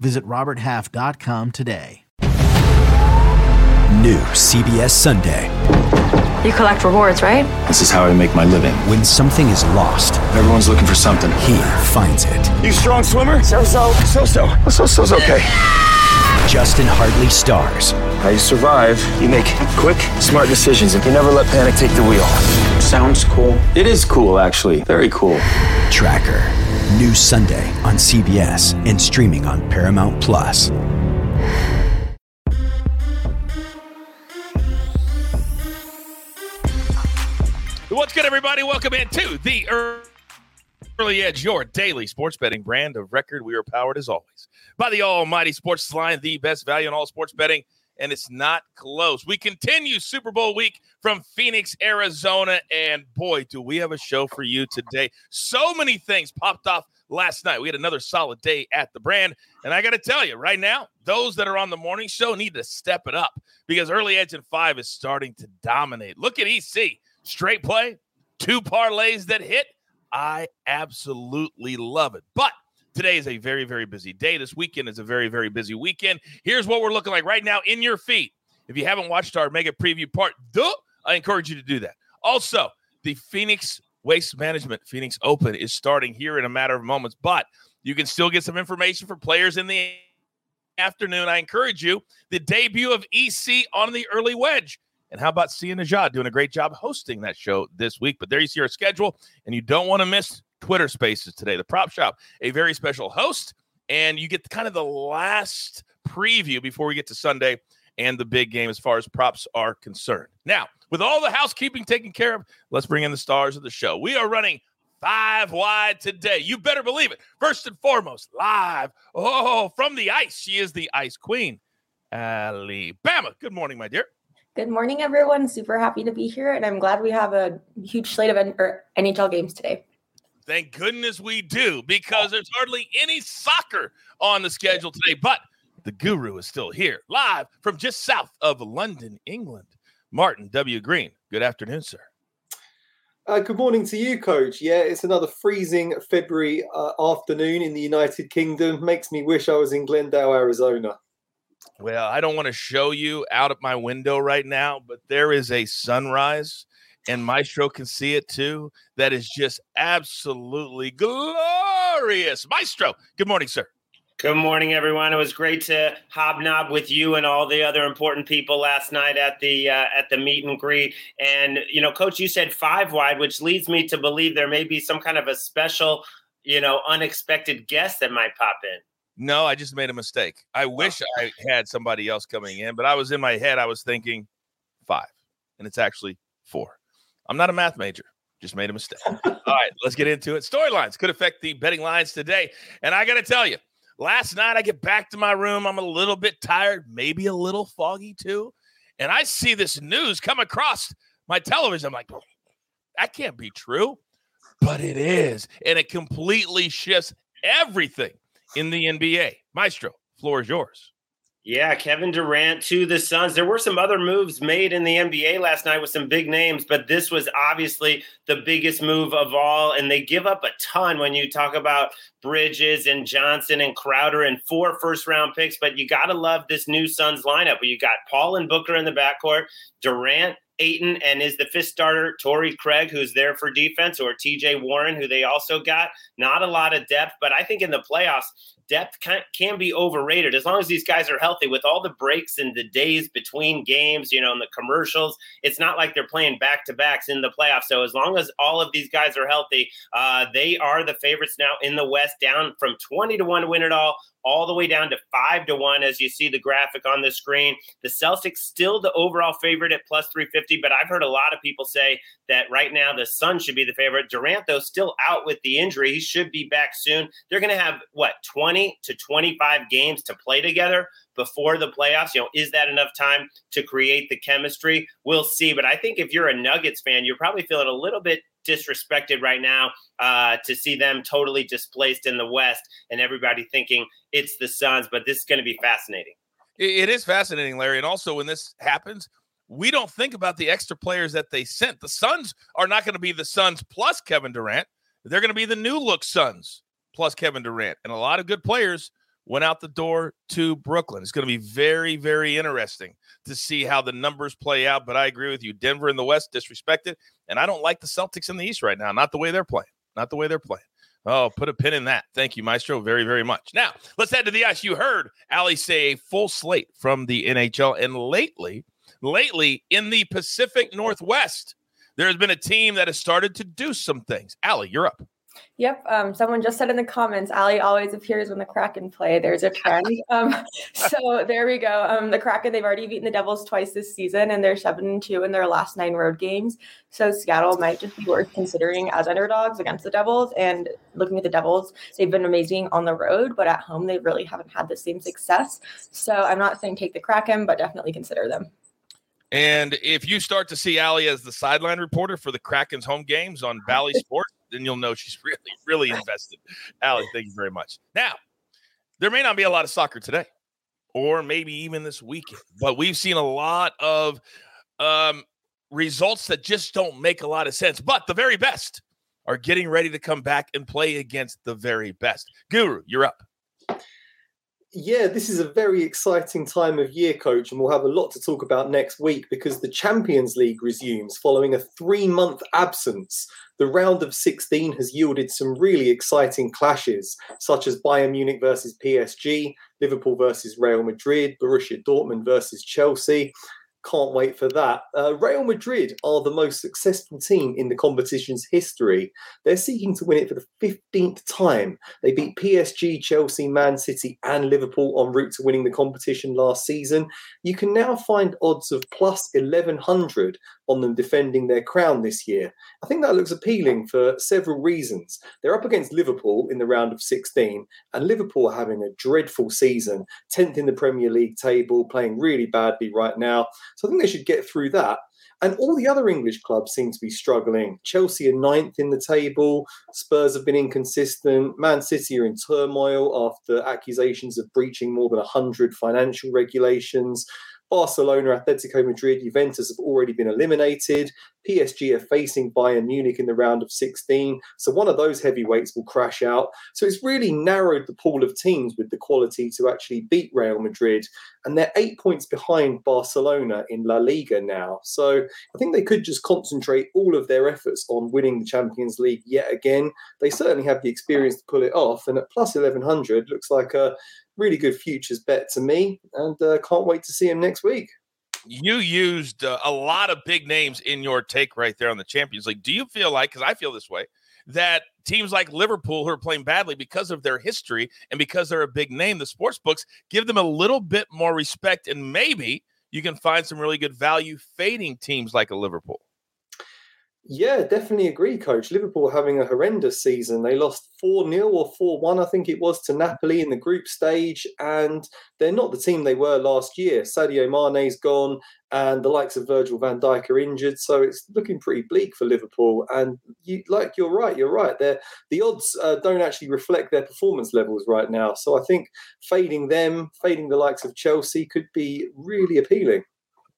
Visit RobertHalf.com today. New CBS Sunday. You collect rewards, right? This is how I make my living. When something is lost, Everyone's looking for something. he finds it. You strong swimmer? So so. So so. So so's okay. Justin Hartley stars. How you survive? You make quick, smart decisions, and you never let panic take the wheel. Sounds cool. It is cool, actually. Very cool. Tracker. New Sunday on CBS and streaming on Paramount Plus. What's good, everybody? Welcome into the Early Edge, your daily sports betting brand of record. We are powered, as always, by the Almighty Sports Line, the best value in all sports betting, and it's not close. We continue Super Bowl week from Phoenix, Arizona, and boy, do we have a show for you today. So many things popped off last night. We had another solid day at the brand, and I got to tell you right now, those that are on the morning show need to step it up because Early Edge and Five is starting to dominate. Look at EC straight play, two parlays that hit. I absolutely love it. But today is a very, very busy day. This weekend is a very, very busy weekend. Here's what we're looking like right now in your feed. If you haven't watched our mega preview part, duh, I encourage you to do that. Also, the Phoenix Waste Management Phoenix Open is starting here in a matter of moments, but you can still get some information for players in the afternoon. I encourage you the debut of EC on the early wedge. And how about Sia Najad doing a great job hosting that show this week? But there you see our schedule, and you don't want to miss Twitter Spaces today. The Prop Shop, a very special host, and you get kind of the last preview before we get to Sunday and the big game as far as props are concerned. Now, with all the housekeeping taken care of, let's bring in the stars of the show. We are running five wide today. You better believe it. First and foremost, live. Oh, from the ice, she is the ice queen, Alabama. Good morning, my dear. Good morning, everyone. Super happy to be here, and I'm glad we have a huge slate of NHL games today. Thank goodness we do because there's hardly any soccer on the schedule today. But the guru is still here, live from just south of London, England. Martin W. Green. Good afternoon, sir. Uh, good morning to you, Coach. Yeah, it's another freezing February uh, afternoon in the United Kingdom. Makes me wish I was in Glendale, Arizona. Well, I don't want to show you out of my window right now, but there is a sunrise, and Maestro can see it too. That is just absolutely glorious. Maestro, good morning, sir. Good morning, everyone. It was great to hobnob with you and all the other important people last night at the uh, at the meet and greet. And you know, Coach, you said five wide, which leads me to believe there may be some kind of a special, you know, unexpected guest that might pop in. No, I just made a mistake. I wish I had somebody else coming in, but I was in my head, I was thinking five, and it's actually four. I'm not a math major. Just made a mistake. All right, let's get into it. Storylines could affect the betting lines today. And I got to tell you, last night I get back to my room. I'm a little bit tired, maybe a little foggy too. And I see this news come across my television. I'm like, "Oh, that can't be true. But it is. And it completely shifts everything in the NBA. Maestro, floor is yours. Yeah, Kevin Durant to the Suns. There were some other moves made in the NBA last night with some big names, but this was obviously the biggest move of all. And they give up a ton when you talk about Bridges and Johnson and Crowder and four first round picks. But you got to love this new Suns lineup. You got Paul and Booker in the backcourt, Durant, Ayton, and is the fifth starter Torrey Craig, who's there for defense, or TJ Warren, who they also got. Not a lot of depth, but I think in the playoffs, depth can, can be overrated. As long as these guys are healthy with all the breaks and the days between games you know and the commercials it's not like they're playing back to backs in the playoffs. So as long as all of these guys are healthy uh, they are the favorites now in the west down from 20 to 1 to win it all all the way down to 5 to 1 as you see the graphic on the screen. The celtics still the overall favorite at plus 350 50, but I've heard a lot of people say that right now the Suns should be the favorite. Durant, though, still out with the injury. He should be back soon. They're going to have, what, 20 to 25 games to play together before the playoffs. You know, is that enough time to create the chemistry? We'll see. But I think if you're a Nuggets fan, you're probably feeling a little bit disrespected right now uh, to see them totally displaced in the West and everybody thinking it's the Suns. But this is going to be fascinating. It is fascinating, Larry. And also, when this happens, we don't think about the extra players that they sent. The Suns are not going to be the Suns plus Kevin Durant. They're going to be the new look Suns plus Kevin Durant. And a lot of good players went out the door to Brooklyn. It's going to be very, very interesting to see how the numbers play out. But I agree with you. Denver in the West disrespected. And I don't like the Celtics in the East right now. Not the way they're playing. Not the way they're playing. Oh, put a pin in that. Thank you, Maestro, very, very much. Now, let's head to the ice. You heard Allie say a full slate from the NHL. And lately, lately in the Pacific Northwest, there has been a team that has started to do some things. Allie, you're up. Yep. Um, someone just said in the comments, Allie always appears when the Kraken play. There's a trend. Um, so there we go. Um, the Kraken, they've already beaten the Devils twice this season, and they're seven and two in their last nine road games. So Seattle might just be worth considering as underdogs against the Devils. And looking at the Devils, they've been amazing on the road, but at home they really haven't had the same success. So I'm not saying take the Kraken, but definitely consider them. And if you start to see Allie as the sideline reporter for the Kraken's home games on Bally Sports, then you'll know she's really, really invested. Allie, thank you very much. Now, there may not be a lot of soccer today, or maybe even this weekend, but we've seen a lot of um, results that just don't make a lot of sense. But the very best are getting ready to come back and play against the very best. Guru, you're up yeah, this is a very exciting time of year, coach, and we'll have a lot to talk about next week because the Champions League resumes following a three month absence. The round of 16 has yielded some really exciting clashes, such as Bayern Munich versus PSG, Liverpool versus Real Madrid, Borussia Dortmund versus Chelsea. Can't wait for that. Uh, Real Madrid are the most successful team in the competition's history. They're seeking to win it for the 15th time. They beat PSG, Chelsea, Man City, and Liverpool en route to winning the competition last season. You can now find odds of plus 1100 on them defending their crown this year. I think that looks appealing for several reasons. They're up against Liverpool in the round of 16, and Liverpool are having a dreadful season, 10th in the Premier League table, playing really badly right now. So I think they should get through that. And all the other English clubs seem to be struggling. Chelsea are ninth in the table. Spurs have been inconsistent. Man City are in turmoil after accusations of breaching more than 100 financial regulations. Barcelona, Atletico Madrid, Juventus have already been eliminated. PSG are facing Bayern Munich in the round of 16. So one of those heavyweights will crash out. So it's really narrowed the pool of teams with the quality to actually beat Real Madrid. And they're eight points behind Barcelona in La Liga now. So I think they could just concentrate all of their efforts on winning the Champions League yet again. They certainly have the experience to pull it off. And at plus 1100, looks like a really good futures bet to me. And uh, can't wait to see him next week you used uh, a lot of big names in your take right there on the Champions League. Do you feel like, because I feel this way, that teams like Liverpool who are playing badly because of their history and because they're a big name, the sports books give them a little bit more respect, and maybe you can find some really good value fading teams like a Liverpool. Yeah, definitely agree, coach. Liverpool having a horrendous season. They lost 4 0 or 4 1, I think it was, to Napoli in the group stage. And they're not the team they were last year. Sadio Mane's gone, and the likes of Virgil van Dijk are injured. So it's looking pretty bleak for Liverpool. And you, like you're right, you're right. They're, the odds uh, don't actually reflect their performance levels right now. So I think fading them, fading the likes of Chelsea could be really appealing.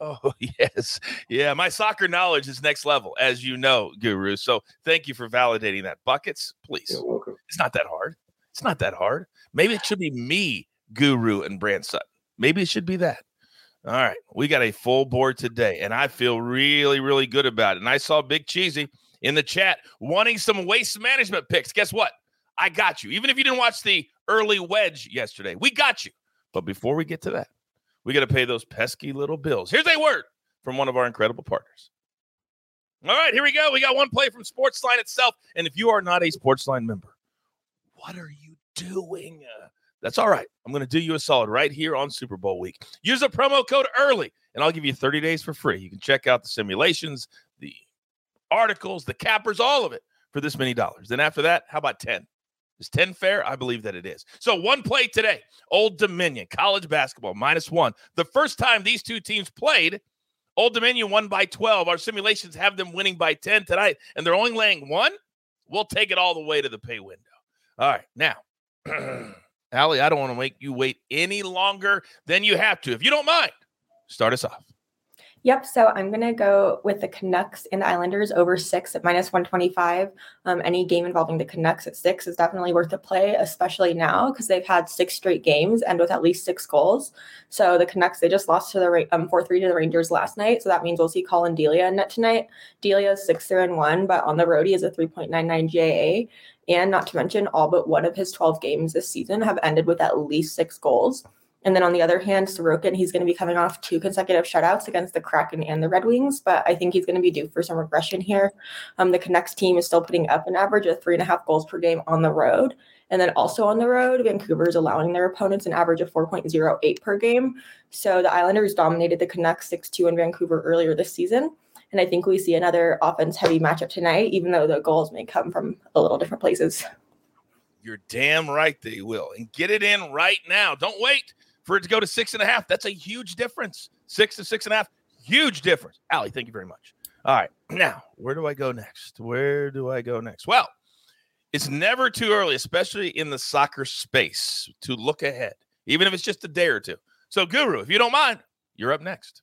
Oh, yes. Yeah. My soccer knowledge is next level, as you know, Guru. So thank you for validating that. Buckets, please. You're welcome. It's not that hard. It's not that hard. Maybe it should be me, Guru, and Brand Sutton. Maybe it should be that. All right. We got a full board today, and I feel really, really good about it. And I saw Big Cheesy in the chat wanting some waste management picks. Guess what? I got you. Even if you didn't watch the early wedge yesterday, we got you. But before we get to that, we got to pay those pesky little bills. Here's a word from one of our incredible partners. All right, here we go. We got one play from Sportsline itself. And if you are not a Sportsline member, what are you doing? Uh, that's all right. I'm going to do you a solid right here on Super Bowl week. Use a promo code early and I'll give you 30 days for free. You can check out the simulations, the articles, the cappers, all of it for this many dollars. Then after that, how about 10? Is 10 fair? I believe that it is. So one play today, Old Dominion, college basketball, minus one. The first time these two teams played, Old Dominion won by 12. Our simulations have them winning by 10 tonight, and they're only laying one. We'll take it all the way to the pay window. All right. Now, Allie, I don't want to make you wait any longer than you have to. If you don't mind, start us off. Yep. So I'm going to go with the Canucks and the Islanders over six at minus 125. Um, any game involving the Canucks at six is definitely worth a play, especially now because they've had six straight games and with at least six goals. So the Canucks, they just lost to the um, 4 3 to the Rangers last night. So that means we'll see Collin Delia in net tonight. Delia is 6 3 and 1, but on the road, he is a 3.99 GAA. And not to mention, all but one of his 12 games this season have ended with at least six goals. And then on the other hand, Sorokin, he's going to be coming off two consecutive shutouts against the Kraken and the Red Wings, but I think he's going to be due for some regression here. Um, the Canucks team is still putting up an average of three and a half goals per game on the road. And then also on the road, Vancouver is allowing their opponents an average of 4.08 per game. So the Islanders dominated the Canucks 6 2 in Vancouver earlier this season. And I think we see another offense heavy matchup tonight, even though the goals may come from a little different places. You're damn right they will. And get it in right now. Don't wait for it to go to six and a half. That's a huge difference. Six to six and a half, huge difference. Allie, thank you very much. All right. Now, where do I go next? Where do I go next? Well, it's never too early, especially in the soccer space, to look ahead, even if it's just a day or two. So, Guru, if you don't mind, you're up next.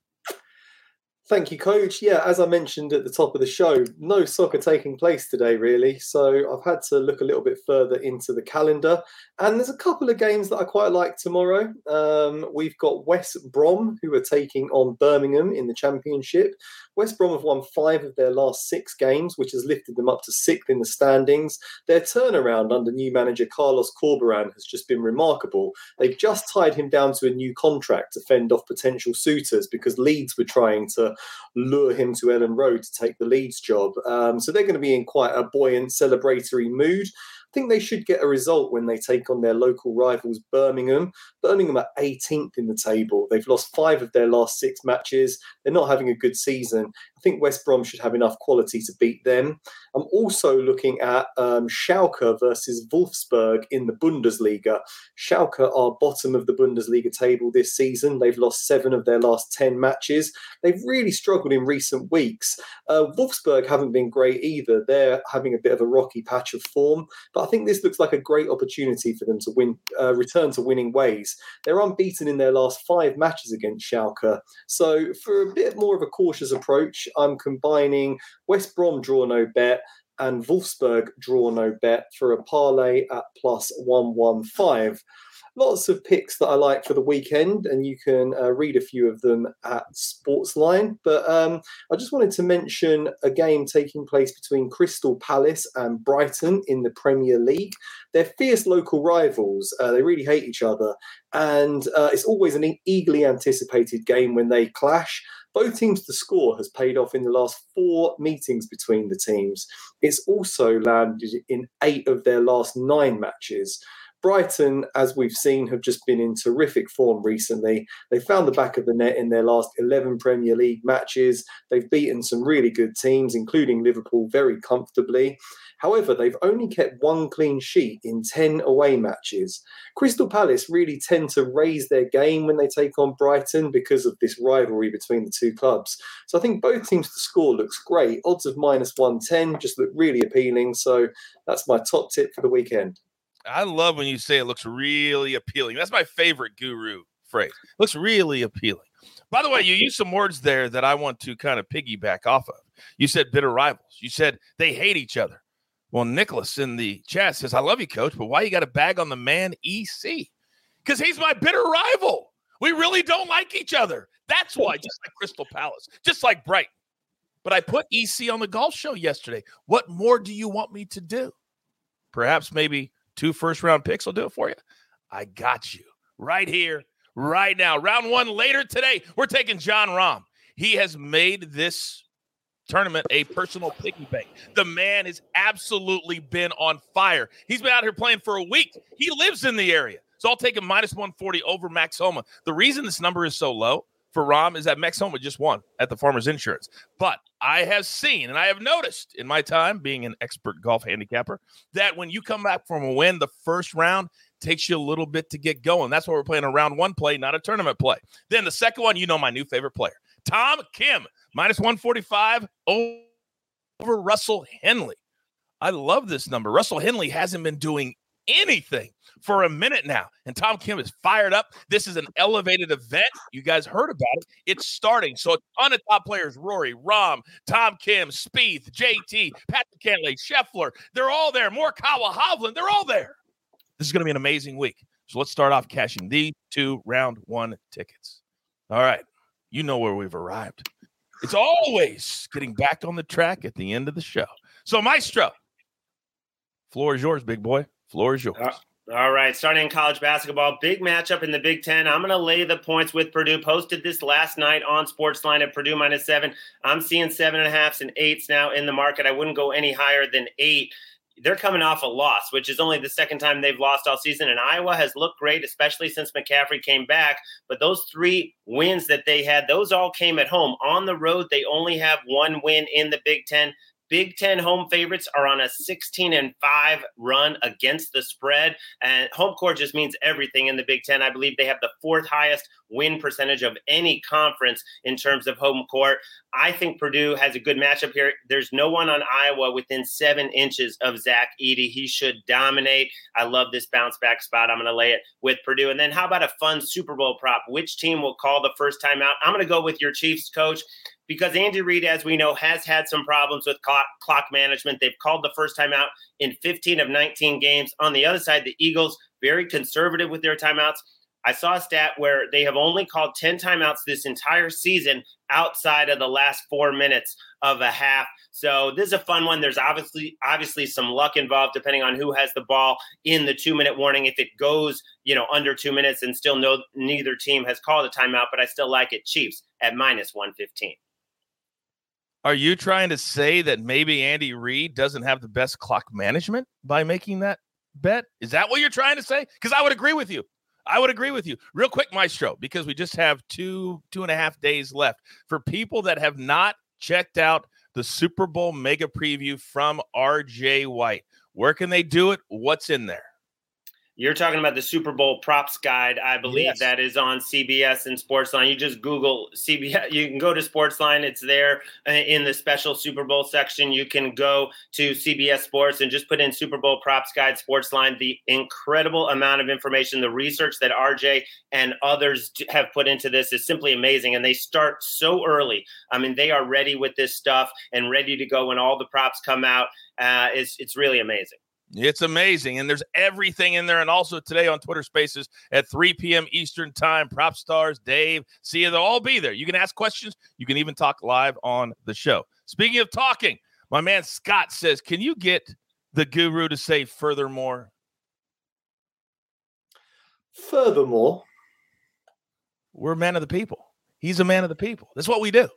Thank you, Coach. Yeah, as I mentioned at the top of the show, no soccer taking place today, really. So I've had to look a little bit further into the calendar. And there's a couple of games that I quite like tomorrow. Um, we've got West Brom, who are taking on Birmingham in the Championship. West Brom have won five of their last six games, which has lifted them up to sixth in the standings. Their turnaround under new manager Carlos Corberán has just been remarkable. They've just tied him down to a new contract to fend off potential suitors because Leeds were trying to lure him to Elland Road to take the Leeds job. Um, so they're going to be in quite a buoyant, celebratory mood think they should get a result when they take on their local rivals, Birmingham. Birmingham are 18th in the table. They've lost five of their last six matches. They're not having a good season. I think West Brom should have enough quality to beat them. I'm also looking at um, Schalke versus Wolfsburg in the Bundesliga. Schalke are bottom of the Bundesliga table this season. They've lost seven of their last 10 matches. They've really struggled in recent weeks. Uh, Wolfsburg haven't been great either. They're having a bit of a rocky patch of form, but I think this looks like a great opportunity for them to win, uh, return to winning ways. They're unbeaten in their last five matches against Schalke. So, for a bit more of a cautious approach, I'm combining West Brom draw no bet and Wolfsburg draw no bet for a parlay at plus 115 lots of picks that I like for the weekend, and you can uh, read a few of them at Sportsline. But um, I just wanted to mention a game taking place between Crystal Palace and Brighton in the Premier League. They're fierce local rivals. Uh, they really hate each other, and uh, it's always an eagerly anticipated game when they clash. Both teams to score has paid off in the last four meetings between the teams. It's also landed in eight of their last nine matches. Brighton, as we've seen, have just been in terrific form recently. They found the back of the net in their last 11 Premier League matches. They've beaten some really good teams, including Liverpool, very comfortably. However, they've only kept one clean sheet in 10 away matches. Crystal Palace really tend to raise their game when they take on Brighton because of this rivalry between the two clubs. So I think both teams to score looks great. Odds of minus 110 just look really appealing. So that's my top tip for the weekend. I love when you say it looks really appealing. That's my favorite guru phrase. Looks really appealing. By the way, you used some words there that I want to kind of piggyback off of. You said bitter rivals. You said they hate each other. Well, Nicholas in the chat says, I love you, coach, but why you got a bag on the man EC? Because he's my bitter rival. We really don't like each other. That's why, just like Crystal Palace, just like Brighton. But I put EC on the golf show yesterday. What more do you want me to do? Perhaps maybe two first round picks will do it for you. I got you right here, right now. Round one later today, we're taking Jon Rahm. He has made this tournament a personal piggy bank. The man has absolutely been on fire. He's been out here playing for a week. He lives in the area. So I'll take him minus 140 over Max Homa. The reason this number is so low, for Rahm is that Max Homa just won at the Farmers Insurance. But I have seen and I have noticed in my time being an expert golf handicapper that when you come back from a win the first round, takes you a little bit to get going. That's why we're playing a round one play, not a tournament play. Then the second one, you know, my new favorite player, Tom Kim, minus 145 over Russell Henley. I love this number. Russell Henley hasn't been doing anything for a minute now. And Tom Kim is fired up. This is an elevated event. You guys heard about it. It's starting. So a ton of top players, Rory, Rahm, Tom Kim, Spieth, JT, Patrick Cantlay, Scheffler. They're all there. Morikawa, Hovland. They're all there. This is going to be an amazing week. So let's start off cashing these two round one tickets. All right. You know where we've arrived. It's always getting back on the track at the end of the show. So, Maestro, floor is yours, big boy. Floor is yours. Uh, all right, starting in college basketball, big matchup in the Big Ten. I'm going to lay the points with Purdue. Posted this last night on Sportsline at Purdue minus seven. I'm seeing seven and a halfs and eights now in the market. I wouldn't go any higher than eight they're coming off a loss, which is only the second time they've lost all season. And Iowa has looked great, especially since McCaffery came back. But those three wins that they had, those all came at home. On the road, they only have one win in the Big Ten. Big Ten home favorites are on a 16 and 5 run against the spread. And home court just means everything in the Big Ten. I believe they have the fourth highest win percentage of any conference in terms of home court. I think Purdue has a good matchup here. There's no one on Iowa within seven inches of Zach Edey. He should dominate. I love this bounce back spot. I'm going to lay it with Purdue. And then how about a fun Super Bowl prop? Which team will call the first time out? I'm going to go with your Chiefs coach because Andy Reid, as we know, has had some problems with clock, clock, management. They've called the first time out in 15 of 19 games. On the other side, the Eagles, very conservative with their timeouts. I saw a stat where they have only called 10 timeouts this entire season outside of the last four minutes of a half. So this is a fun one. There's obviously obviously some luck involved depending on who has the ball in the two minute warning. If it goes, you know, under two minutes and still no neither team has called a timeout, but I still like it. Chiefs at minus 115. Are you trying to say that maybe Andy Reid doesn't have the best clock management by making that bet? Is that what you're trying to say? Because I would agree with you. I would agree with you. Real quick, Maestro, because we just have two, two and a half days left. For people that have not checked out the Super Bowl mega preview from RJ White, where can they do it? What's in there? You're talking about the Super Bowl props guide. I believe yes. that is on CBS and Sportsline. You just Google CBS. You can go to Sportsline. It's there uh, in the special Super Bowl section. You can go to CBS Sports and just put in Super Bowl props guide Sportsline. The incredible amount of information, the research that RJ and others have put into this is simply amazing. And they start so early. I mean, they are ready with this stuff and ready to go when all the props come out. Uh, it's it's really amazing. It's amazing. And there's everything in there. And also today on Twitter Spaces at 3 p.m. Eastern Time, Prop Stars, Dave, see you. They'll all be there. You can ask questions. You can even talk live on the show. Speaking of talking, my man Scott says, Can you get the guru to say furthermore? Furthermore, we're a man of the people. He's a man of the people. That's what we do.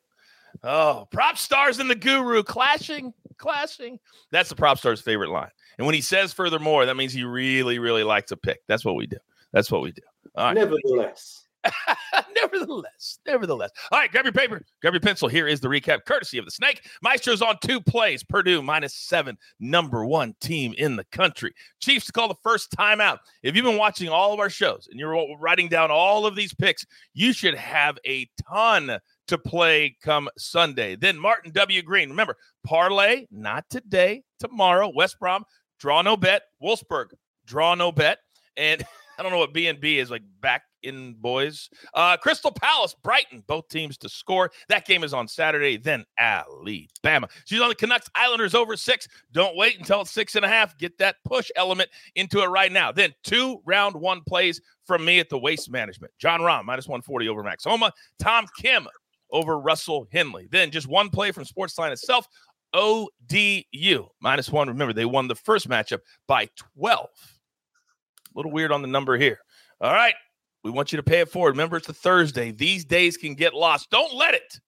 Oh, prop stars and the guru clashing, clashing. That's the prop star's favorite line. And when he says furthermore, that means he really, really likes a pick. That's what we do. That's what we do. All right. Nevertheless. nevertheless, nevertheless. All right, grab your paper, grab your pencil. Here is the recap, courtesy of the Snake. Maestro's on two plays. Purdue minus seven, number one team in the country. Chiefs to call the first timeout. If you've been watching all of our shows and you're writing down all of these picks, you should have a ton to play come Sunday. Then Martin W. Green. Remember, parlay, not today, tomorrow. West Brom, draw no bet. Wolfsburg, draw no bet. And I don't know what BNB is like back in boys. Uh, Crystal Palace, Brighton, both teams to score. That game is on Saturday. Then Alabama. She's on the Canucks Islanders over six. Don't wait until it's six and a half. Get that push element into it right now. Then two round one plays from me at the waste management. Jon Rahm, minus 140 over Max Homa. Tom Kim over Russell Henley. Then just one play from Sportsline itself. ODU minus one. Remember, they won the first matchup by 12. A little weird on the number here. All right. We want you to pay it forward. Remember, it's a Thursday. These days can get lost. Don't let it.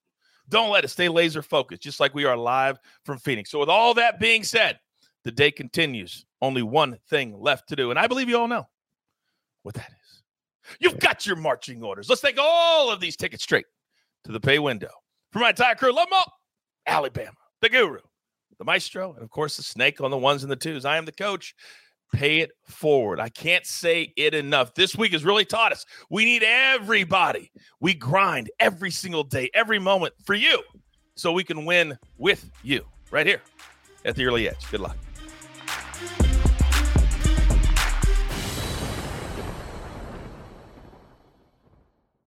Don't let it. Stay laser focused, just like we are live from Phoenix. So, with all that being said, the day continues. Only one thing left to do. And I believe you all know what that is. You've got your marching orders. Let's take all of these tickets straight to the pay window. For my entire crew, love them all. Alabama, the guru, the maestro, and of course the snake on the ones and the twos. I am the coach. Pay it forward. I can't say it enough. This week has really taught us we need everybody. We grind every single day, every moment for you so we can win with you right here at the early edge. Good luck.